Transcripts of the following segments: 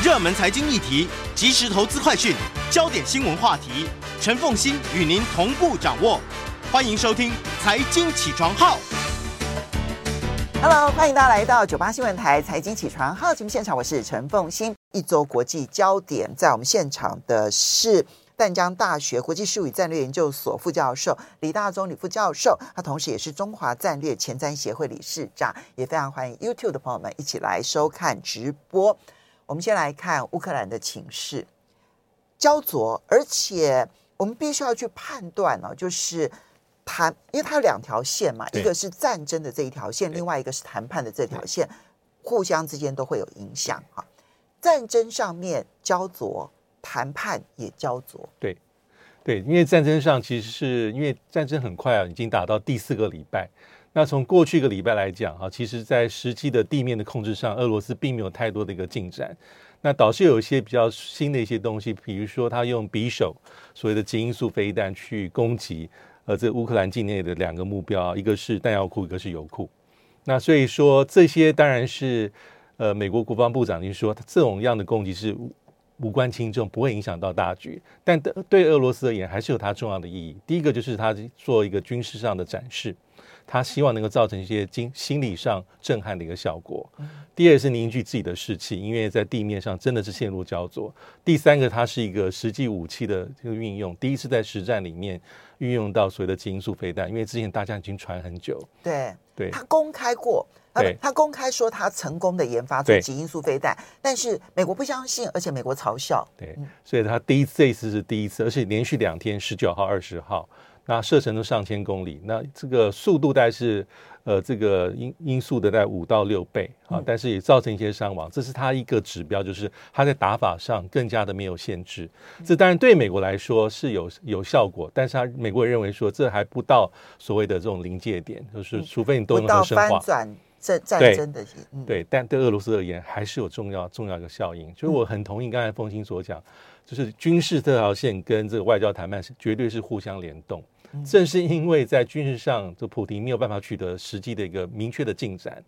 热门财经议题、即时投资快讯、焦点新闻话题，陈凤馨与您同步掌握。欢迎收听《财经起床号》。Hello，欢迎大家来到九八新闻台《财经起床号》节目现场，我是陈凤馨。一周国际焦点，在我们现场的是。淡江大学国际事务与战略研究所副教授李大中李副教授，他同时也是中华战略前瞻协会理事长，也非常欢迎 YouTube 的朋友们一起来收看直播。我们先来看乌克兰的情势，焦灼，而且我们必须要去判断呢，就是谈，因为它有两条线嘛，一个是战争的这一条线，另外一个是谈判的这条线，互相之间都会有影响哈。战争上面焦灼。谈判也焦灼，对，对，因为战争上其实是因为战争很快啊，已经打到第四个礼拜。那从过去一个礼拜来讲啊，其实在实际的地面的控制上，俄罗斯并没有太多的一个进展。那倒是有一些比较新的一些东西，比如说他用匕首所谓的极音速飞弹去攻击呃这乌克兰境内的两个目标，一个是弹药库，一个是油库。那所以说这些当然是呃美国国防部长就说，他这种样的攻击是。无关轻重，不会影响到大局，但对俄罗斯而言还是有它重要的意义。第一个就是它做一个军事上的展示，他希望能够造成一些经心理上震撼的一个效果。第二是凝聚自己的士气，因为在地面上真的是陷入焦灼。第三个，它是一个实际武器的这个运用，第一次在实战里面运用到所谓的基因素飞弹，因为之前大家已经传很久。对，对，他公开过。他公开说他成功的研发出基因素飞弹，但是美国不相信，而且美国嘲笑。对，所以他第一次这一次是第一次，而且连续两天，十九号、二十号，那射程都上千公里，那这个速度大概是呃这个音音速的大概五到六倍啊，但是也造成一些伤亡，这是它一个指标，就是它在打法上更加的没有限制。这当然对美国来说是有有效果，但是他美国人认为说这还不到所谓的这种临界点，就是除非你都能够深化。战战争的对，对，但对俄罗斯而言还是有重要重要的效应。所以我很同意刚才风清所讲，就是军事这条线跟这个外交谈判是绝对是互相联动。正是因为在军事上，这普京没有办法取得实际的一个明确的进展，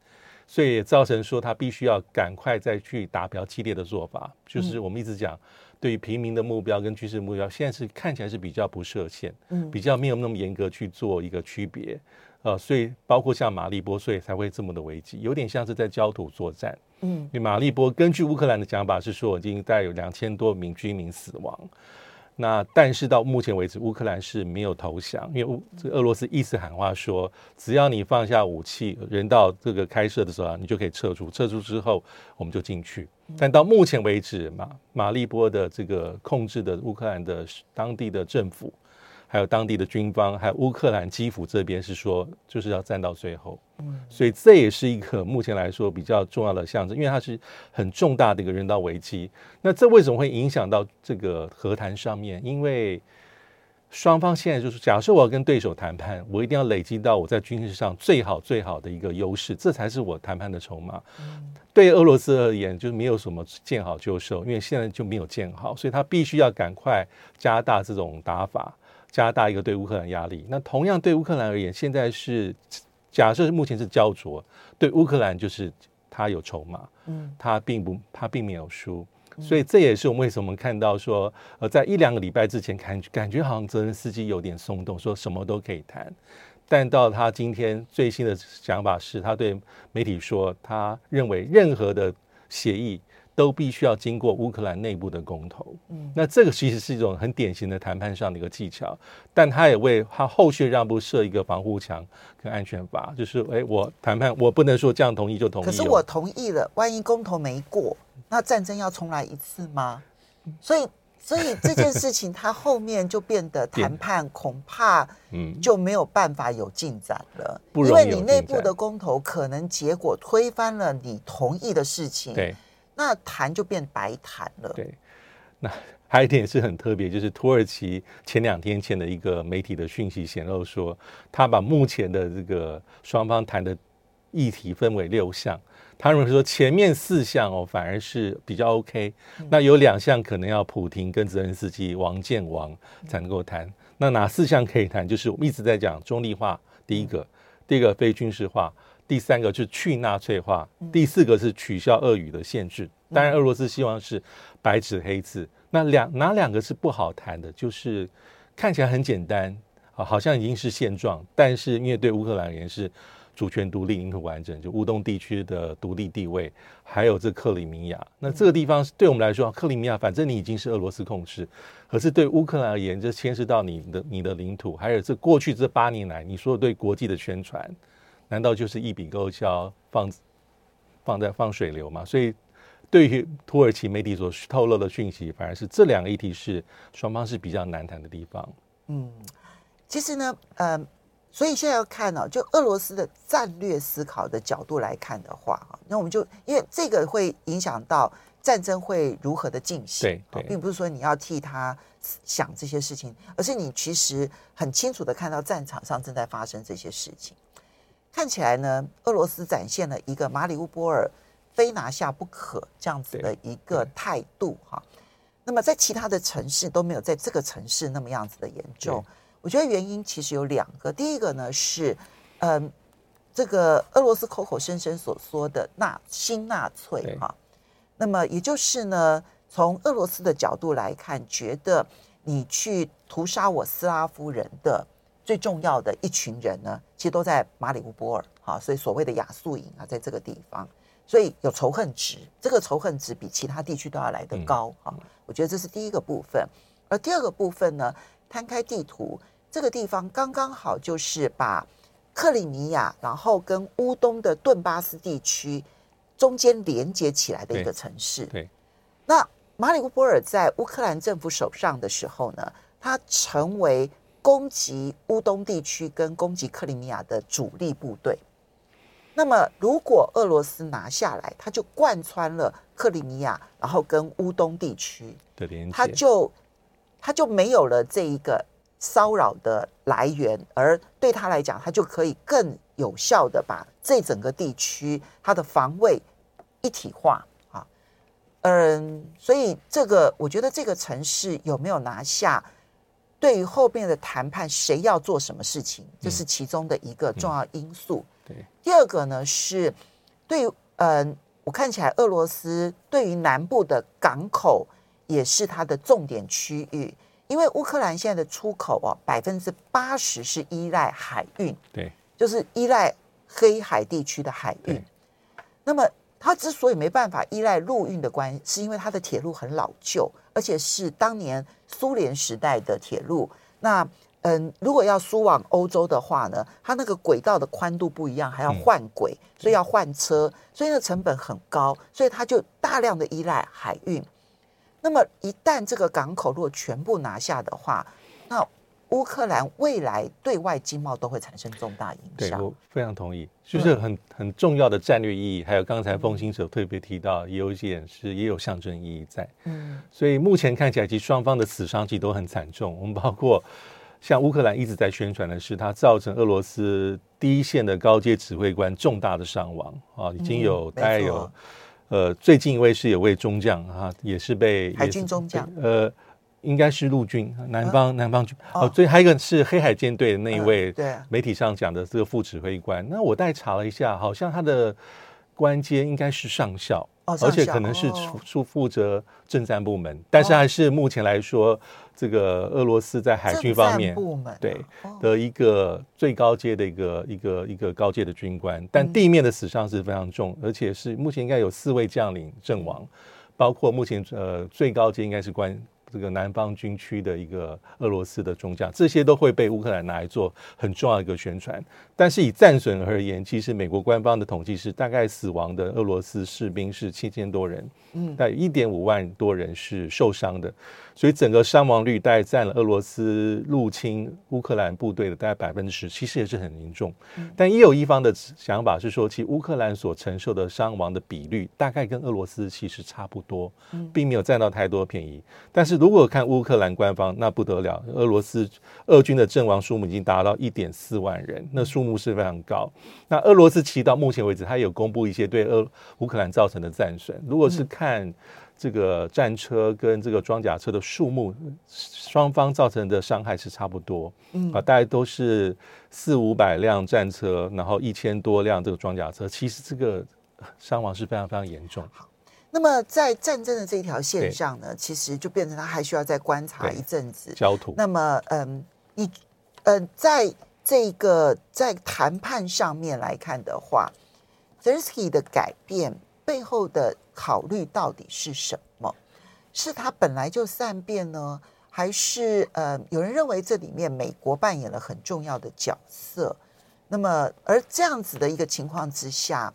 所以也造成说他必须要赶快再去打比较激烈的做法。就是我们一直讲，对于平民的目标跟军事目标，现在是看起来是比较不设限，比较没有那么严格去做一个区别。呃，所以包括像马利波，所以才会这么的危机，有点像是在焦土作战。嗯，因为马利波根据乌克兰的讲法是说，已经大概有两千多名居民死亡。那但是到目前为止，乌克兰是没有投降，因为乌这俄罗斯一直喊话说，只要你放下武器，人到这个开设的时候，你就可以撤出。撤出之后，我们就进去。但到目前为止，马马利波的这个控制的乌克兰的当地的政府。还有当地的军方，还有乌克兰基辅这边是说，就是要战到最后。嗯，所以这也是一个目前来说比较重要的象征，因为它是很重大的一个人道危机。那这为什么会影响到这个和谈上面？因为双方现在就是，假设我要跟对手谈判，我一定要累积到我在军事上最好最好的一个优势，这才是我谈判的筹码。嗯，对俄罗斯而言，就是没有什么见好就收，因为现在就没有见好，所以他必须要赶快加大这种打法。加大一个对乌克兰压力，那同样对乌克兰而言，现在是假设目前是焦灼，对乌克兰就是他有筹码，嗯，他并不他并没有输，所以这也是我们为什么看到说，呃，在一两个礼拜之前感感觉好像泽连斯基有点松动，说什么都可以谈，但到他今天最新的想法是，他对媒体说，他认为任何的协议。都必须要经过乌克兰内部的公投，嗯，那这个其实是一种很典型的谈判上的一个技巧，但他也为他后续让步设一个防护墙跟安全阀，就是哎，我谈判我不能说这样同意就同意，可是我同意了，万一公投没过，那战争要重来一次吗？所以，所以这件事情它后面就变得谈判恐怕嗯。就没有办法有进展了，因为你内部的公投可能结果推翻了你同意的事情，对。那谈就变白谈了。对，那还有一点也是很特别，就是土耳其前两天前的一个媒体的讯息显露说，他把目前的这个双方谈的议题分为六项。他认为说前面四项哦反而是比较 OK，那有两项可能要普廷跟泽连斯基王建王才能够谈。那哪四项可以谈？就是我们一直在讲中立化，第一个，第一个非军事化。第三个是去纳粹化，第四个是取消俄语的限制。当然，俄罗斯希望是白纸黑字。那两哪两个是不好谈的？就是看起来很简单啊，好像已经是现状，但是因为对乌克兰而言是主权独立、领土完整，就乌东地区的独立地位，还有这克里米亚。那这个地方对我们来说，克里米亚反正你已经是俄罗斯控制，可是对乌克兰而言，这牵涉到你的你的领土，还有这过去这八年来你说对国际的宣传，难道就是一笔勾销，放放在放水流吗？所以。对于土耳其媒体所透露的讯息，反而是这两个议题是双方是比较难谈的地方。嗯，其实呢，呃，所以现在要看呢、哦，就俄罗斯的战略思考的角度来看的话，那我们就因为这个会影响到战争会如何的进行，对，对，并不是说你要替他想这些事情，而是你其实很清楚的看到战场上正在发生这些事情。看起来呢，俄罗斯展现了一个马里乌波尔。非拿下不可这样子的一个态度哈，那么在其他的城市都没有在这个城市那么样子的严重。我觉得原因其实有两个，第一个呢是，嗯，这个俄罗斯口口声声所说的纳新纳粹哈，那么也就是呢，从俄罗斯的角度来看，觉得你去屠杀我斯拉夫人的最重要的一群人呢，其实都在马里乌波尔哈，所以所谓的亚速营啊，在这个地方。所以有仇恨值，这个仇恨值比其他地区都要来得高啊！我觉得这是第一个部分。而第二个部分呢，摊开地图，这个地方刚刚好就是把克里米亚，然后跟乌东的顿巴斯地区中间连接起来的一个城市。对，那马里乌波尔在乌克兰政府手上的时候呢，它成为攻击乌东地区跟攻击克里米亚的主力部队。那么，如果俄罗斯拿下来，他就贯穿了克里米亚，然后跟乌东地区的连接，他就他就没有了这一个骚扰的来源，而对他来讲，他就可以更有效的把这整个地区他的防卫一体化啊。嗯，所以这个我觉得这个城市有没有拿下，对于后面的谈判谁要做什么事情，这是其中的一个重要因素。对。第二个呢是，对于嗯，我看起来俄罗斯对于南部的港口也是它的重点区域，因为乌克兰现在的出口哦，百分之八十是依赖海运，对，就是依赖黑海地区的海运。那么它之所以没办法依赖陆运的关系，是因为它的铁路很老旧，而且是当年苏联时代的铁路。那嗯，如果要输往欧洲的话呢，它那个轨道的宽度不一样，还要换轨，所以要换车，所以那成本很高，所以它就大量的依赖海运。那么一旦这个港口如果全部拿下的话，那乌克兰未来对外经贸都会产生重大影响。对，我非常同意，就是很很重要的战略意义。还有刚才风行者特别提到，也有一点是也有象征意义在。嗯，所以目前看起来，其实双方的死伤其实都很惨重。我们包括。像乌克兰一直在宣传的是，它造成俄罗斯第一线的高阶指挥官重大的伤亡啊，已经有大概有，呃，最近一位是有位中将啊，也是被海军中将，呃，应该是陆军南方南方军。哦，最还有一个是黑海舰队的那一位，对，媒体上讲的这个副指挥官，那我再查了一下，好像他的官阶应该是上校。而且可能是负负责政战部门，但是还是目前来说，这个俄罗斯在海军方面对的一个最高阶的一个一个一个高阶的军官，但地面的死伤是非常重，而且是目前应该有四位将领阵亡，包括目前呃最高阶应该是官。这个南方军区的一个俄罗斯的中将，这些都会被乌克兰拿来做很重要的一个宣传。但是以战损而言，其实美国官方的统计是大概死亡的俄罗斯士兵是七千多人，嗯，大概一点五万多人是受伤的。所以整个伤亡率大概占了俄罗斯入侵乌克兰部队的大概百分之十，其实也是很严重。但也有一方的想法是说，其实乌克兰所承受的伤亡的比率大概跟俄罗斯其实差不多，并没有占到太多便宜。但是如果看乌克兰官方，那不得了，俄罗斯俄军的阵亡数目已经达到一点四万人，那数目是非常高。那俄罗斯其实到目前为止，他有公布一些对俄乌克兰造成的战损。如果是看这个战车跟这个装甲车的数目，双方造成的伤害是差不多，嗯啊，大概都是四五百辆战车，然后一千多辆这个装甲车，其实这个伤亡是非常非常严重。那么在战争的这条线上呢，其实就变成他还需要再观察一阵子焦土。那么，嗯，你，嗯，在这个在谈判上面来看的话，Zelensky 的改变背后的考虑到底是什么？是他本来就善变呢，还是呃，有人认为这里面美国扮演了很重要的角色？那么，而这样子的一个情况之下。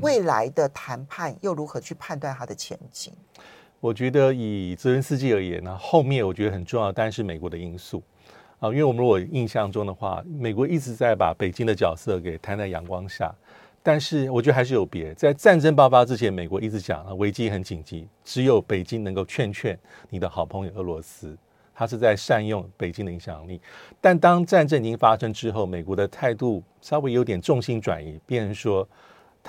未来的谈判又如何去判断它的前景？我觉得以泽连斯基而言呢，后面我觉得很重要，当然是美国的因素啊，因为我们如果印象中的话，美国一直在把北京的角色给摊在阳光下，但是我觉得还是有别。在战争爆发之前，美国一直讲啊危机很紧急，只有北京能够劝劝你的好朋友俄罗斯，他是在善用北京的影响力。但当战争已经发生之后，美国的态度稍微有点重心转移，变成说。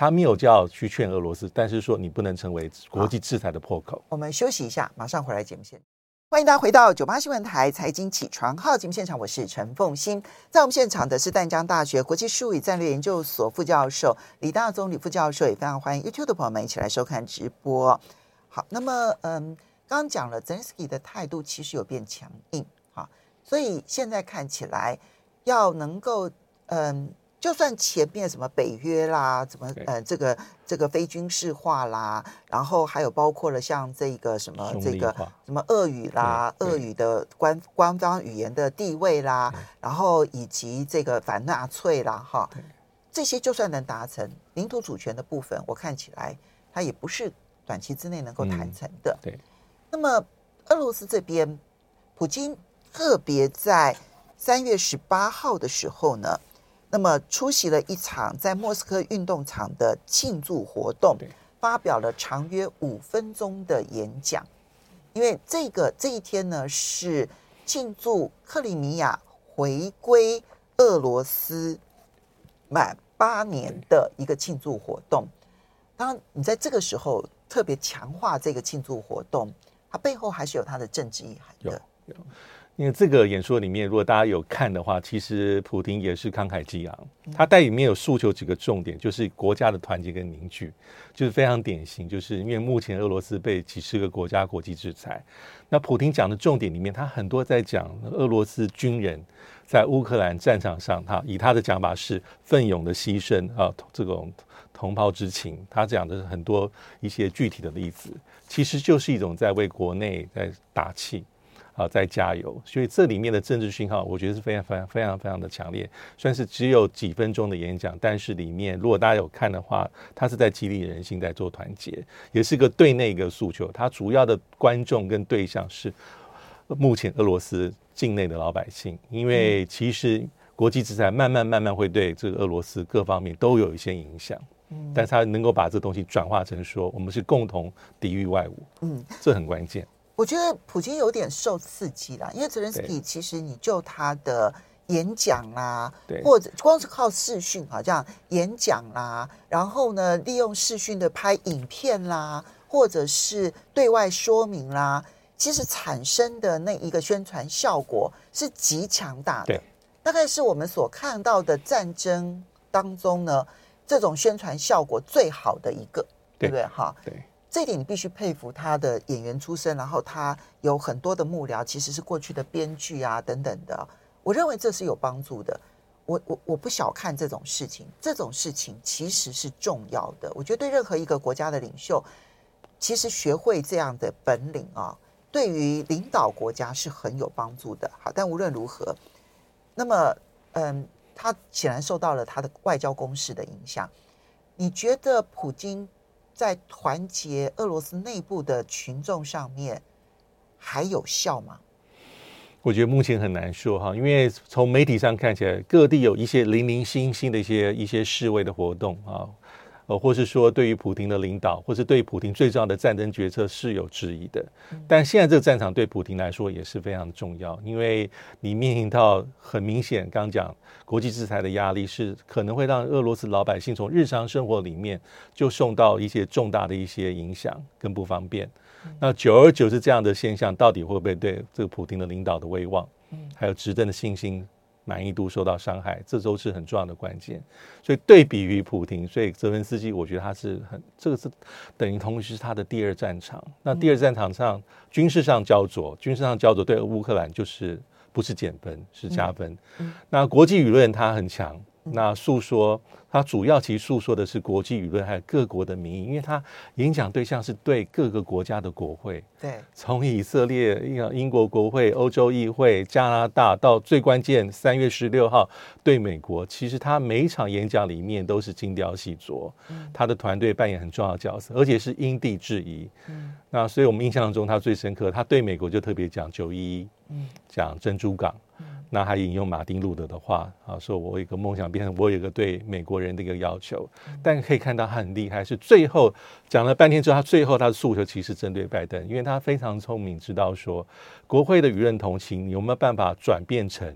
他没有叫去劝俄罗斯，但是说你不能成为国际制裁的破口。我们休息一下，马上回来节目现场。欢迎大家回到九八新闻台财经起床号节目现场，我是陈凤欣。在我们现场的是淡江大学国际事务与战略研究所副教授李大宗李副教授，也非常欢迎 YouTube 的朋友们一起来收看直播。好，那么嗯，刚刚讲了，Zelensky 的态度其实有变强硬，好，所以现在看起来要能够嗯。就算前面什么北约啦，怎么呃这个这个非军事化啦，然后还有包括了像这个什么这个什么俄语啦，俄语的官官方语言的地位啦，然后以及这个反纳粹啦，哈，这些就算能达成领土主权的部分，我看起来它也不是短期之内能够谈成的。对，那么俄罗斯这边，普京特别在三月十八号的时候呢，那么出席了一场在莫斯科运动场的庆祝活动，发表了长约五分钟的演讲。因为这个这一天呢，是庆祝克里米亚回归俄罗斯满八年的一个庆祝活动。当然，你在这个时候特别强化这个庆祝活动，它背后还是有它的政治意涵的。有有因为这个演说里面，如果大家有看的话，其实普京也是慷慨激昂。他在里面有诉求几个重点，就是国家的团结跟凝聚，就是非常典型。就是因为目前俄罗斯被几十个国家国际制裁，那普京讲的重点里面，他很多在讲俄罗斯军人在乌克兰战场上，他以他的讲法是奋勇的牺牲啊，这种同胞之情。他讲的很多一些具体的例子，其实就是一种在为国内在打气。啊，在加油！所以这里面的政治讯号，我觉得是非常、非常、非常、非常的强烈。算是只有几分钟的演讲，但是里面如果大家有看的话，他是在激励人心，在做团结，也是个对内一个诉求。他主要的观众跟对象是目前俄罗斯境内的老百姓，因为其实国际制裁慢慢、慢慢会对这个俄罗斯各方面都有一些影响。嗯，但是他能够把这东西转化成说，我们是共同抵御外侮。嗯，这很关键。我觉得普京有点受刺激了，因为泽连斯基其实你就他的演讲啦，对或者光是靠视讯啊这样演讲啦，然后呢利用视讯的拍影片啦，或者是对外说明啦，其实产生的那一个宣传效果是极强大的，对大概是我们所看到的战争当中呢这种宣传效果最好的一个，对，对不对？哈，对。这一点你必须佩服他的演员出身，然后他有很多的幕僚，其实是过去的编剧啊等等的。我认为这是有帮助的。我我我不小看这种事情，这种事情其实是重要的。我觉得对任何一个国家的领袖，其实学会这样的本领啊，对于领导国家是很有帮助的。好，但无论如何，那么嗯，他显然受到了他的外交攻势的影响。你觉得普京？在团结俄罗斯内部的群众上面还有效吗？我觉得目前很难说哈，因为从媒体上看起来，各地有一些零零星星的一些一些示威的活动啊，呃，或是说对于普京的领导，或是对于普京最重要的战争决策是有质疑的。但现在这个战场对普京来说也是非常重要，因为你面临到很明显，刚刚讲国际制裁的压力是可能会让俄罗斯老百姓从日常生活里面就受到一些重大的一些影响跟不方便。那久而久之，这样的现象到底会不会对这个普京的领导的威望，还有执政的信心？满意度受到伤害，这都是很重要的关键。所以对比于普廷，所以泽文斯基，我觉得他是很这个是等于同时是他的第二战场。那第二战场上军事上焦灼，军事上焦灼对乌克兰就是不是减分是加分。那国际舆论他很强。那诉说，它主要其实诉说的是国际舆论，还有各国的民意，因为它演讲对象是对各个国家的国会。对，从以色列、英英国国会、欧洲议会、加拿大，到最关键三月十六号对美国，其实他每一场演讲里面都是精雕细琢，他的团队扮演很重要的角色，而且是因地制宜。嗯，那所以我们印象中他最深刻，他对美国就特别讲九一一，嗯，讲珍珠港。那还引用马丁路德的话啊，说我有一个梦想，变成我有一个对美国人的一个要求。但可以看到他很厉害，是最后讲了半天之后，他最后他的诉求其实针对拜登，因为他非常聪明，知道说国会的舆论同情有没有办法转变成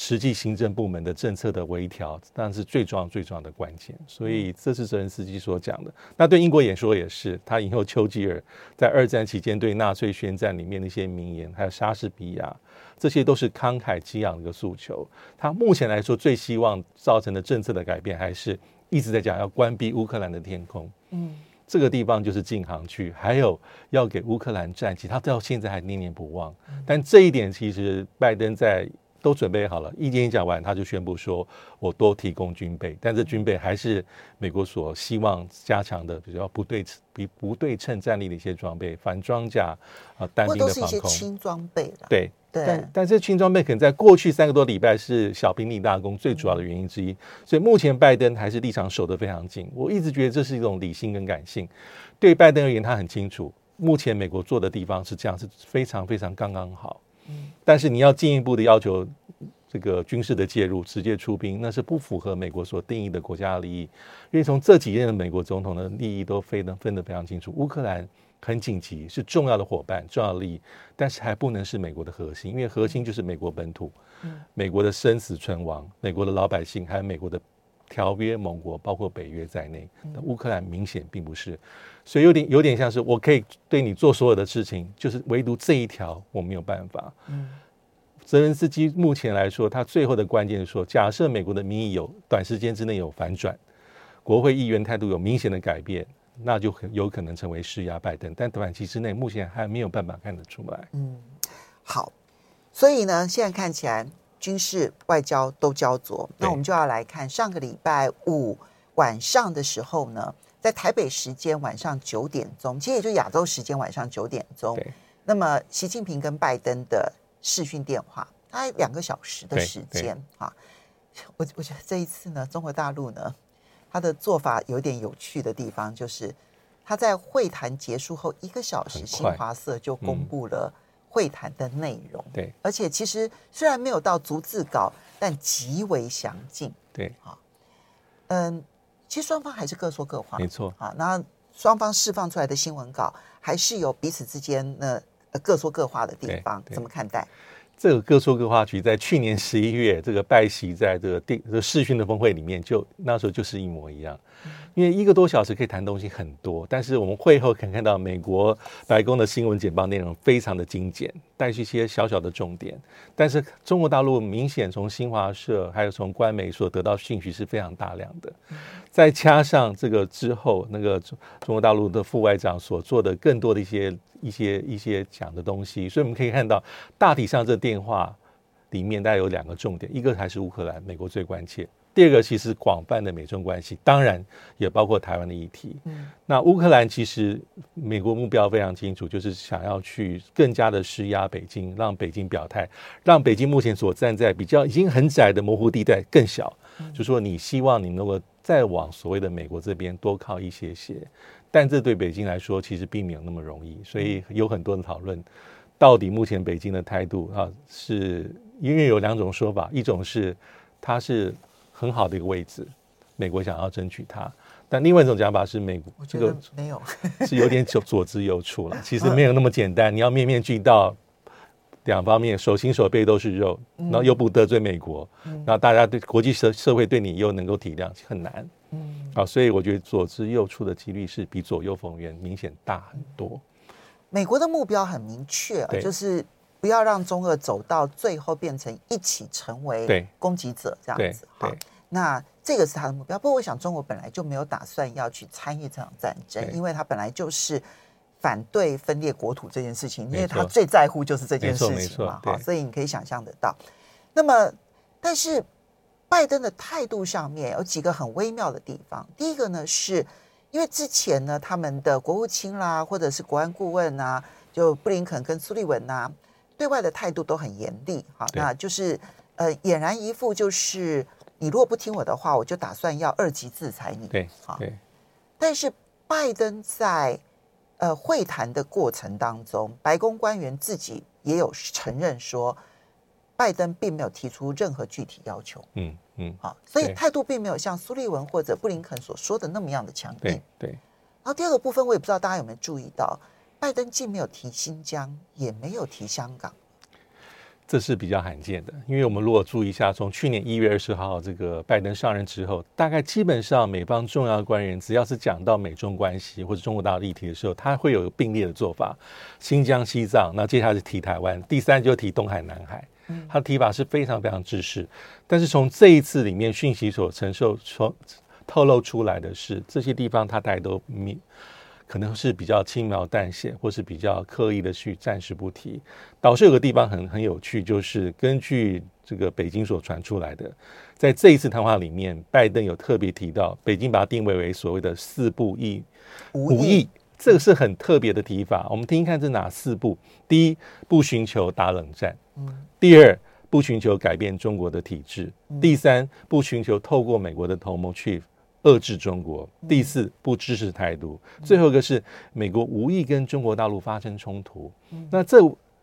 实际行政部门的政策的微调，但是最重要最重要的关键。所以这是泽连斯基所讲的。那对英国演说也是，他引用丘吉尔在二战期间对纳粹宣战里面的一些名言，还有莎士比亚。这些都是慷慨激昂的一个诉求。他目前来说最希望造成的政策的改变，还是一直在讲要关闭乌克兰的天空。嗯，这个地方就是禁航区，还有要给乌克兰战机，他到现在还念念不忘。但这一点其实拜登在。都准备好了，一演讲完，他就宣布说：“我多提供军备，但这军备还是美国所希望加强的，比较不对比不对称战力的一些装备，反装甲啊，单兵的防空，轻装备对对，但但这轻装备可能在过去三个多礼拜是小兵立大功最主要的原因之一。所以目前拜登还是立场守得非常紧。我一直觉得这是一种理性跟感性。对拜登而言，他很清楚，目前美国做的地方是这样，是非常非常刚刚好。”但是你要进一步的要求这个军事的介入，直接出兵，那是不符合美国所定义的国家利益。因为从这几任的美国总统的利益都非常分得非常清楚，乌克兰很紧急，是重要的伙伴、重要的利益，但是还不能是美国的核心，因为核心就是美国本土，美国的生死存亡，美国的老百姓，还有美国的条约盟国，包括北约在内。乌克兰明显并不是。所以有点有点像是我可以对你做所有的事情，就是唯独这一条我没有办法。嗯，泽连斯基目前来说，他最后的关键是说，假设美国的民意有短时间之内有反转，国会议员态度有明显的改变，那就很有可能成为施压拜登。但短期之内，目前还没有办法看得出来。嗯，好，所以呢，现在看起来军事外交都焦灼。那我们就要来看上个礼拜五晚上的时候呢。在台北时间晚上九点钟，其实也就亚洲时间晚上九点钟。那么习近平跟拜登的视讯电话，大概两个小时的时间啊。我我觉得这一次呢，中国大陆呢，他的做法有点有趣的地方，就是他在会谈结束后一个小时，新华社就公布了会谈的内容。对、嗯，而且其实虽然没有到逐字稿，但极为详尽。对，啊，嗯。其实双方还是各说各话，没错啊。那双方释放出来的新闻稿，还是有彼此之间呢各说各话的地方，怎么看待？这个各说各话局在去年十一月，这个拜习在这个电这个视讯的峰会里面就，就那时候就是一模一样。因为一个多小时可以谈东西很多，但是我们会后可以看到美国白宫的新闻简报内容非常的精简，带去一些小小的重点。但是中国大陆明显从新华社还有从官媒所得到讯息是非常大量的，再加上这个之后那个中中国大陆的副外长所做的更多的一些一些一些讲的东西，所以我们可以看到大体上这电话里面大概有两个重点，一个还是乌克兰，美国最关切。第二个其实广泛的美中关系，当然也包括台湾的议题。嗯，那乌克兰其实美国目标非常清楚，就是想要去更加的施压北京，让北京表态，让北京目前所站在比较已经很窄的模糊地带更小。嗯，就说你希望你能够再往所谓的美国这边多靠一些些，但这对北京来说其实并没有那么容易，所以有很多的讨论，到底目前北京的态度啊，是因为有两种说法，一种是它是。很好的一个位置，美国想要争取它。但另外一种讲法是美国这个没有 是有点左左支右绌了，其实没有那么简单。你要面面俱到，两方面手心手背都是肉，然后又不得罪美国，然后大家对国际社社会对你又能够体谅，很难。嗯，啊，所以我觉得左支右絀的几率是比左右逢源明显大很多。美国的目标很明确啊，就是不要让中俄走到最后变成一起成为攻击者这样子。哈，那这个是他的目标。不过我想，中国本来就没有打算要去参与这场战争，因为他本来就是反对分裂国土这件事情，因为他最在乎就是这件事情嘛。哈，所以你可以想象得到。那么，但是。拜登的态度上面有几个很微妙的地方。第一个呢，是因为之前呢，他们的国务卿啦，或者是国安顾问啊，就布林肯跟苏利文呐，对外的态度都很严厉。好，那就是呃，俨然一副就是你如果不听我的话，我就打算要二级制裁你。对，好。但是拜登在呃会谈的过程当中，白宫官员自己也有承认说。拜登并没有提出任何具体要求，嗯嗯，好，所以态度并没有像苏利文或者布林肯所说的那么样的强硬。对对。然后第二个部分，我也不知道大家有没有注意到，拜登既没有提新疆，也没有提香港，这是比较罕见的。因为我们如果注意一下，从去年一月二十号这个拜登上任之后，大概基本上美方重要官员只要是讲到美中关系或者中国大陆议题的时候，他会有并列的做法：新疆、西藏，那接下来是提台湾，第三就提东海、南海。他的提法是非常非常制式，但是从这一次里面讯息所承受、从透露出来的是，这些地方他大概都明，可能是比较轻描淡写，或是比较刻意的去暂时不提。倒是有个地方很很有趣，就是根据这个北京所传出来的，在这一次谈话里面，拜登有特别提到，北京把它定位为所谓的四不一。无意。这个是很特别的提法，我们听听看这哪四不？第一，不寻求打冷战；第二，不寻求改变中国的体制；第三，不寻求透过美国的同盟去遏制中国；第四，不支持台独；最后一个是美国无意跟中国大陆发生冲突。那这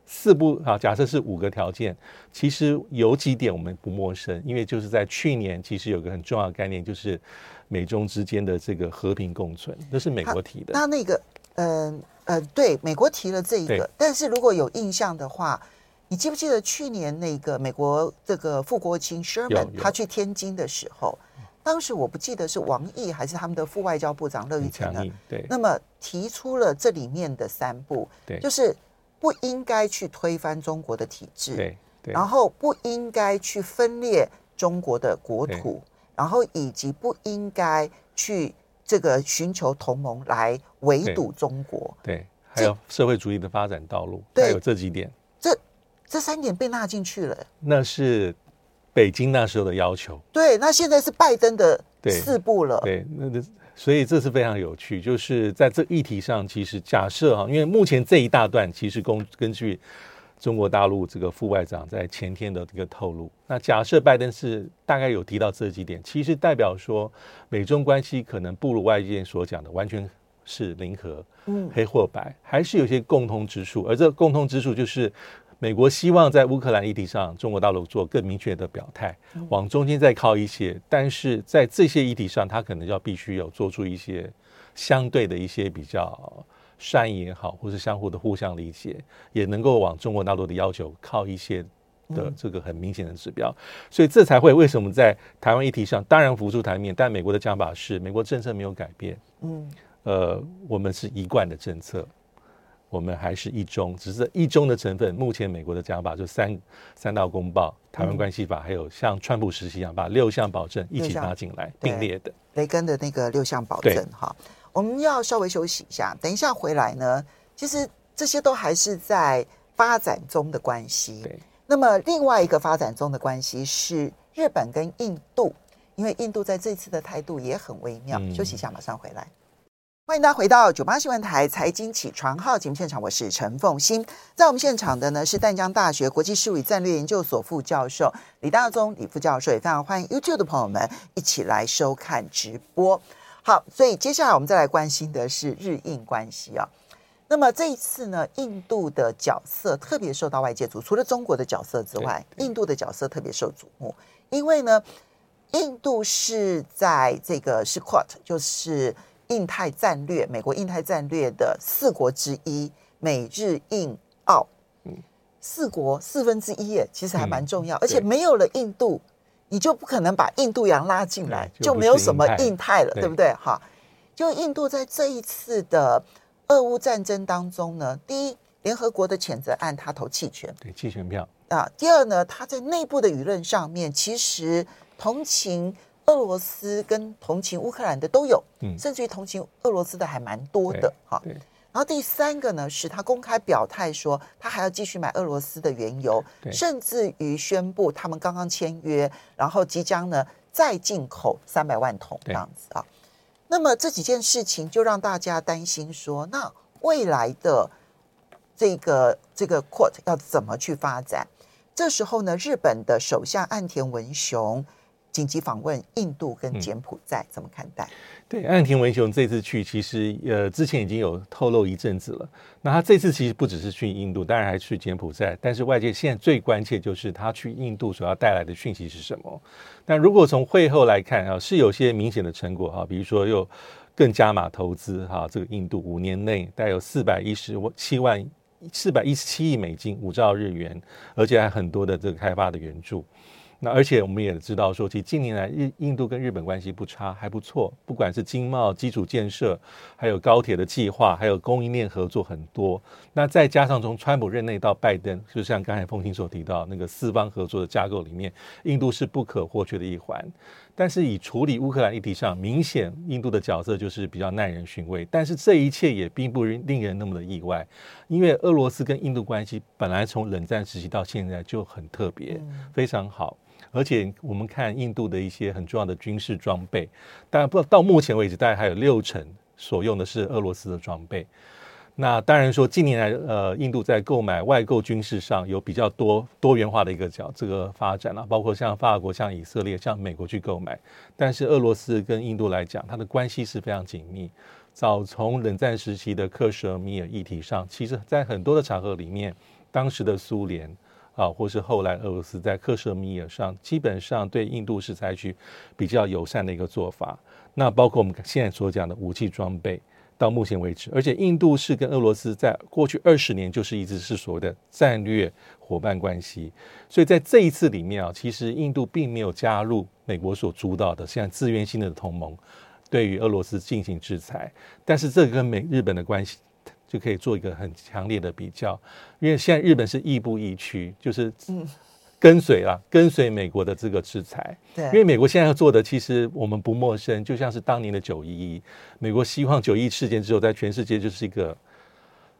四不啊，假设是五个条件，其实有几点我们不陌生，因为就是在去年，其实有个很重要的概念就是。美中之间的这个和平共存，那是美国提的。那那个，嗯呃，呃，对，美国提了这一个。但是如果有印象的话，你记不记得去年那个美国这个副国务卿 Sherman 他去天津的时候，当时我不记得是王毅还是他们的副外交部长乐玉成呢？对。那么提出了这里面的三步，对，就是不应该去推翻中国的体制，对，对，然后不应该去分裂中国的国土。然后以及不应该去这个寻求同盟来围堵中国，对，对，还有社会主义的发展道路，还有这几点，这这三点被纳进去了。那是北京那时候的要求，对，那现在是拜登的四步了，对，对，那所以这是非常有趣，就是在这议题上，其实假设哈，因为目前这一大段其实根根据。中国大陆这个副外长在前天的这个透露，那假设拜登是大概有提到这几点，其实代表说美中关系可能不如外界所讲的完全是零和，嗯，黑或白，还是有些共通之处。而这个共通之处就是，美国希望在乌克兰议题上，中国大陆做更明确的表态，往中间再靠一些，但是在这些议题上，他可能要必须有做出一些相对的一些比较。善意也好，或是相互的互相理解，也能够往中国大陆的要求靠一些的这个很明显的指标，嗯、所以这才会为什么在台湾议题上当然浮出台面，但美国的讲法是美国政策没有改变，嗯，呃，我们是一贯的政策，我们还是一中，只是一中的成分，目前美国的讲法就三三道公报、台湾关系法，还有像川普时期一样把六项保证一起拿进来并列的雷根的那个六项保证哈。我们要稍微休息一下，等一下回来呢。其实这些都还是在发展中的关系。对。那么另外一个发展中的关系是日本跟印度，因为印度在这次的态度也很微妙。休息一下，马上回来。欢迎大家回到九八新闻台财经起床号节目现场，我是陈凤欣。在我们现场的呢是淡江大学国际事务与战略研究所副教授李大宗李副教授，也非常欢迎 YouTube 的朋友们一起来收看直播。好，所以接下来我们再来关心的是日印关系啊。那么这一次呢，印度的角色特别受到外界瞩目，除了中国的角色之外，印度的角色特别受瞩目，因为呢，印度是在这个是 q u a t 就是印太战略，美国印太战略的四国之一，美日印澳，嗯，四国四分之一耶，其实还蛮重要，嗯、而且没有了印度，你就不可能把印度洋拉进来，就，就没有什么印太了，对，对不对？哈，就印度在这一次的俄乌战争当中呢，第一，联合国的谴责案他投弃权，对弃权票。啊，第二呢，他在内部的舆论上面其实。同情俄罗斯跟同情乌克兰的都有，嗯，甚至于同情俄罗斯的还蛮多的，哈。然后第三个呢，是他公开表态说，他还要继续买俄罗斯的原油，甚至于宣布他们刚刚签约，然后即将呢再进口三百万桶这样子啊。那么这几件事情就让大家担心说，那未来的这个这个 Quad 要怎么去发展？这时候呢，日本的首相岸田文雄。紧急访问印度跟柬埔寨，嗯、怎么看待？对，岸田文雄这次去，其实呃之前已经有透露一阵子了。那他这次其实不只是去印度，当然还去柬埔寨。但是外界现在最关切就是他去印度所要带来的讯息是什么？但如果从会后来看啊，是有些明显的成果哈，比如说又更加码投资哈，这个印度五年内带有四百一十七万四百一十七亿美金，五兆日元，而且还很多的这个开发的援助。那而且我们也知道说，其实近年来印印度跟日本关系不差，还不错。不管是经贸、基础建设，还有高铁的计划，还有供应链合作很多。那再加上从川普任内到拜登，就像刚才凤馨所提到那个四方合作的架构里面，印度是不可或缺的一环。但是以处理乌克兰议题上，明显印度的角色就是比较耐人寻味。但是这一切也并不令人那么的意外，因为俄罗斯跟印度关系本来从冷战时期到现在就很特别，非常好。而且我们看印度的一些很重要的军事装备，当然不到目前为止，大概还有六成所用的是俄罗斯的装备。那当然说近年来，呃，印度在购买外购军事上有比较多多元化的一个角这个发展了，包括像法国、像以色列、像美国去购买。但是俄罗斯跟印度来讲，它的关系是非常紧密。早从冷战时期的克什米尔议题上，其实在很多的场合里面，当时的苏联。啊，或是后来俄罗斯在克什米尔上，基本上对印度是采取比较友善的一个做法。那包括我们现在所讲的武器装备，到目前为止，而且印度是跟俄罗斯在过去二十年就是一直是所谓的战略伙伴关系。所以在这一次里面啊，其实印度并没有加入美国所主导的现在自愿性的同盟，对于俄罗斯进行制裁。但是这跟美日本的关系。就可以做一个很强烈的比较，因为现在日本是亦步亦趋，就是嗯跟随啊，跟随美国的这个制裁。对，因为美国现在要做的，其实我们不陌生，就像是当年的九一一，美国希望九一事件之后，在全世界就是一个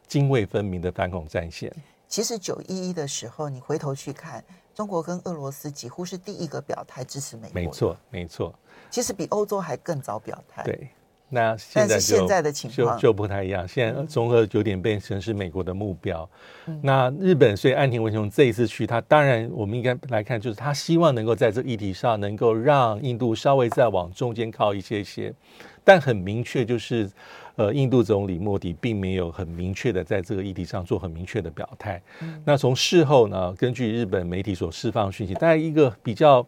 泾渭分明的反恐战线。其实九一一的时候，你回头去看，中国跟俄罗斯几乎是第一个表态支持美国。没错，没错。其实比欧洲还更早表态。对。那现在就现在的情况就就不太一样，现在中俄有点变成是美国的目标。嗯、那日本，所以岸田文雄这一次去，他当然我们应该来看，就是他希望能够在这议题上能够让印度稍微再往中间靠一些些，但很明确就是，呃，印度总理莫迪并没有很明确的在这个议题上做很明确的表态。嗯、那从事后呢，根据日本媒体所释放讯息，大概一个比较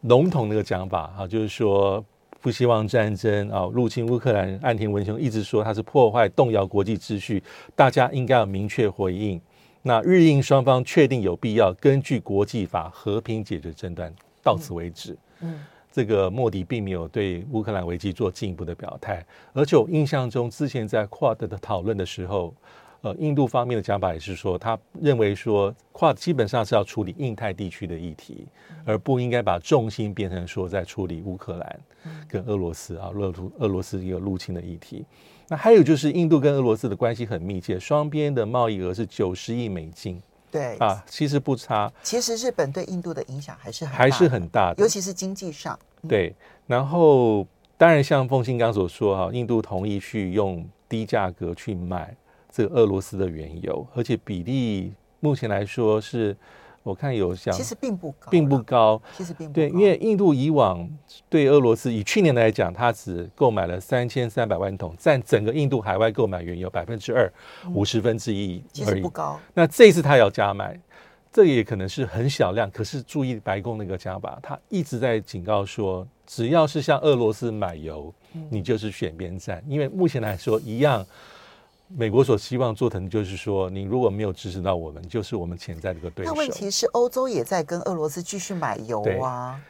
笼统的一个讲法啊，就是说。不希望战争啊，入侵乌克兰。岸田文雄一直说他是破坏、动摇国际秩序，大家应该要明确回应。那日印双方确定有必要根据国际法和平解决争端，到此为止。嗯，这个莫迪并没有对乌克兰危机做进一步的表态。而且我印象中，之前在 QUAD 的讨论的时候。呃，印度方面的讲法也是说，他认为说，跨基本上是要处理印太地区的议题，而不应该把重心变成说在处理乌克兰跟俄罗斯啊，俄俄罗斯一个入侵的议题。那还有就是，印度跟俄罗斯的关系很密切，双边的贸易额是九十亿美金。对啊，其实不差。其实日本对印度的影响还是很还是很大的，尤其是经济上。对，然后当然像凤信刚所说哈，印度同意去用低价格去买。这个俄罗斯的原油，而且比例目前来说是，我看有像其实并不高，并不高，其实并不高。对，因为印度以往对俄罗斯以去年来讲，它只购买了三千三百万桶，占整个印度海外购买原油百分之二，五十分之一而已。其实不高。那这次它要加买，这也可能是很小量，可是注意白宫那个加法，他一直在警告说，只要是向俄罗斯买油，你就是选边站。因为目前来说，一样，美国所希望做成就是说，你如果没有支持到我们，就是我们潜在的一个对手。那问题是，欧洲也在跟俄罗斯继续买油啊。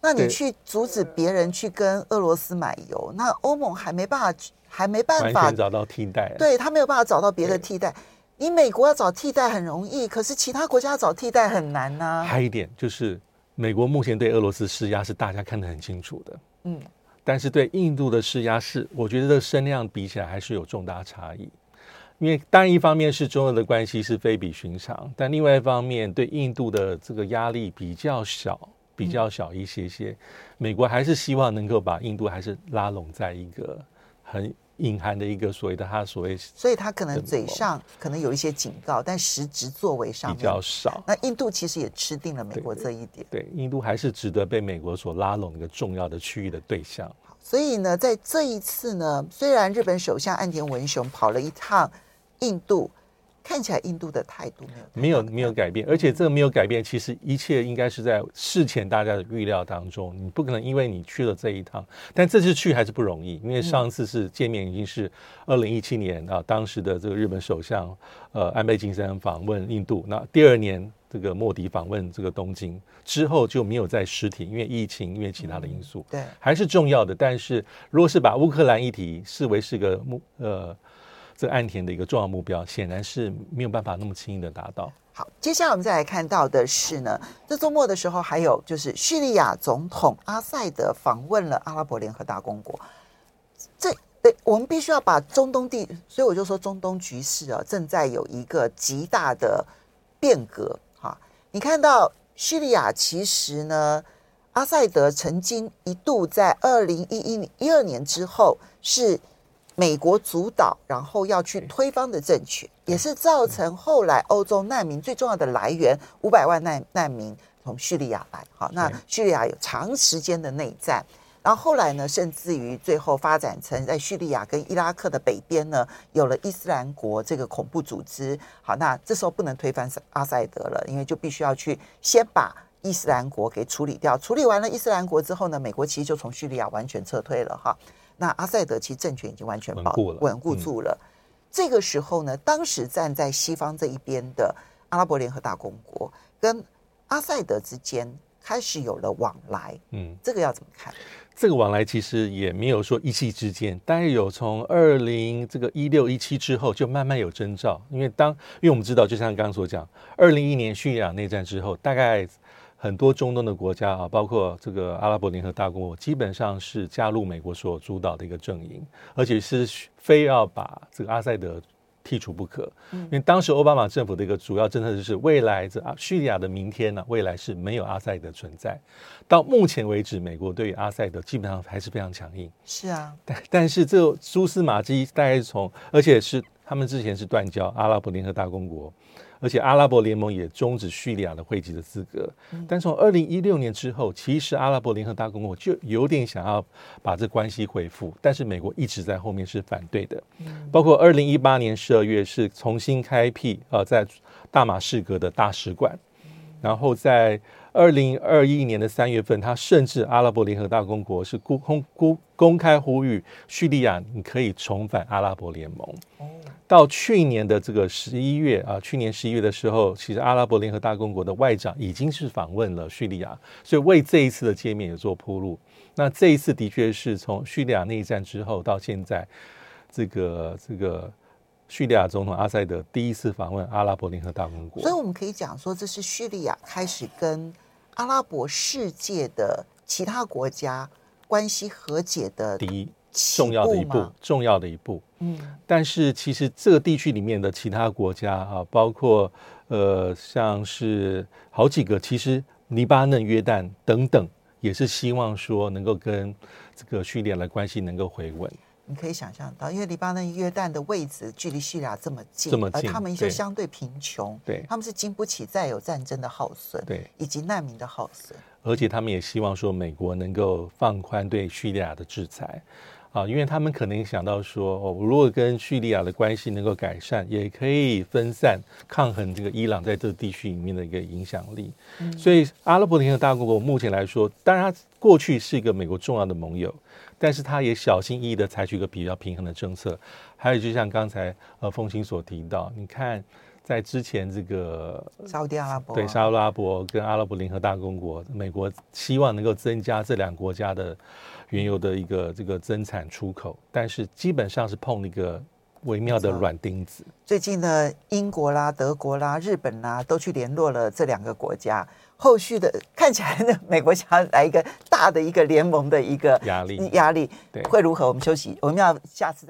那你去阻止别人去跟俄罗斯买油，那欧盟还没办法，还没办法找到替代。对，他没有办法找到别的替代。你美国要找替代很容易，可是其他国家要找替代很难呢、啊。还有一点就是，美国目前对俄罗斯施压是大家看得很清楚的，嗯，但是对印度的施压是，我觉得这声量比起来还是有重大差异。因为当然一方面是中俄的关系是非比寻常，但另外一方面对印度的这个压力比较小，比较小一些些。美国还是希望能够把印度还是拉拢在一个很。隐含的一个所谓的他所谓，所以他可能嘴上可能有一些警告，但实质作为上比较少。那印度其实也吃定了美国这一点。对，对，印度还是值得被美国所拉拢一个重要的区域的对象。所以呢，在这一次呢，虽然日本首相岸田文雄跑了一趟印度。看起来印度的态度没有没有没有改变，而且这个没有改变，其实一切应该是在事前大家的预料当中。你不可能因为你去了这一趟，但这次去还是不容易，因为上次是见面已经是二零一七年啊，当时的这个日本首相呃安倍晋三访问印度，那第二年这个莫迪访问这个东京之后就没有再实体，因为疫情，因为其他的因素，对，还是重要的。但是如果是把乌克兰议题视为是个目呃。这岸田的一个重要目标，显然是没有办法那么轻易的达到。好，接下来我们再来看到的是呢，这周末的时候，还有就是叙利亚总统阿塞德访问了阿拉伯联合大公国。这，对，我们必须要把中东地，所以我就说中东局势啊，正在有一个极大的变革。哈，你看到叙利亚其实呢，阿塞德曾经一度在二零一一一二年之后是。美国主导，然后要去推翻的政权，也是造成后来欧洲难民最重要的来源，五百万难难民从叙利亚来。好，那叙利亚有长时间的内战，然后后来呢，甚至于最后发展成在叙利亚跟伊拉克的北边呢，有了伊斯兰国这个恐怖组织。好，那这时候不能推翻阿塞德了，因为就必须要去先把伊斯兰国给处理掉。处理完了伊斯兰国之后呢，美国其实就从叙利亚完全撤退了。哈。那阿塞德其实政权已经完全保稳固住了。这个时候呢，当时站在西方这一边的阿拉伯联合大公国跟阿塞德之间开始有了往来。嗯，这个要怎么看？这个往来其实也没有说一夕之间，但是有从二零这个一六一七之后就慢慢有征兆。因为当因为我们知道，就像刚刚所讲，二零一一年叙利亚内战之后，大概。很多中东的国家啊，包括这个阿拉伯联合大公国，基本上是加入美国所主导的一个阵营，而且是非要把这个阿塞德剔除不可。因为当时奥巴马政府的一个主要政策就是，未来这叙利亚的明天呢，未来是没有阿塞德存在。到目前为止，美国对于阿塞德基本上还是非常强硬。是啊，但但是这蛛丝马迹大概从，而且是他们之前是断交，阿拉伯联合大公国。而且阿拉伯联盟也终止叙利亚的会籍的资格，但从二零一六年之后，其实阿拉伯联合大公国就有点想要把这关系恢复，但是美国一直在后面是反对的。包括二零一八年十二月是重新开辟呃在大马士革的大使馆，然后在二零二一年的三月份，他甚至阿拉伯联合大公国是公公公公开呼吁叙利亚你可以重返阿拉伯联盟。到去年的这个十一月啊，去年十一月的时候，其实阿拉伯联合大公国的外长已经是访问了叙利亚，所以为这一次的见面也做铺路。那这一次的确是从叙利亚内战之后到现在，这个这个叙利亚总统阿塞德第一次访问阿拉伯联合大公国。所以我们可以讲说，这是叙利亚开始跟阿拉伯世界的其他国家关系和解的第一。重要的一步，重要的一步。嗯，但是其实这个地区里面的其他国家啊，包括呃，像是好几个，其实黎巴嫩、约旦等等，也是希望说能够跟这个叙利亚的关系能够回稳。你可以想象到，因为黎巴嫩、约旦的位置距离叙利亚这么近，这么近，而他们又相对贫穷，对，他们是经不起再有战争的耗损，对，以及难民的耗损。而且他们也希望说，美国能够放宽对叙利亚的制裁。啊，因为他们可能想到说，哦，如果跟叙利亚的关系能够改善，也可以分散抗衡这个伊朗在这个地区里面的一个影响力。嗯、所以，阿拉伯联合大公国目前来说，当然它过去是一个美国重要的盟友，但是他也小心翼翼的采取一个比较平衡的政策。还有，就像刚才呃凤馨所提到，你看。在之前，这个沙乌地阿拉伯对沙乌拉伯跟阿拉伯联合大公国，美国希望能够增加这两个国家的原油的一个这个增产出口，但是基本上是碰一个微妙的软钉子。最近呢，英国啦、德国啦、日本啦都去联络了这两个国家，后续的看起来呢，美国想要来一个大的一个联盟的一个压力，压力对会如何？我们休息，我们要下次再。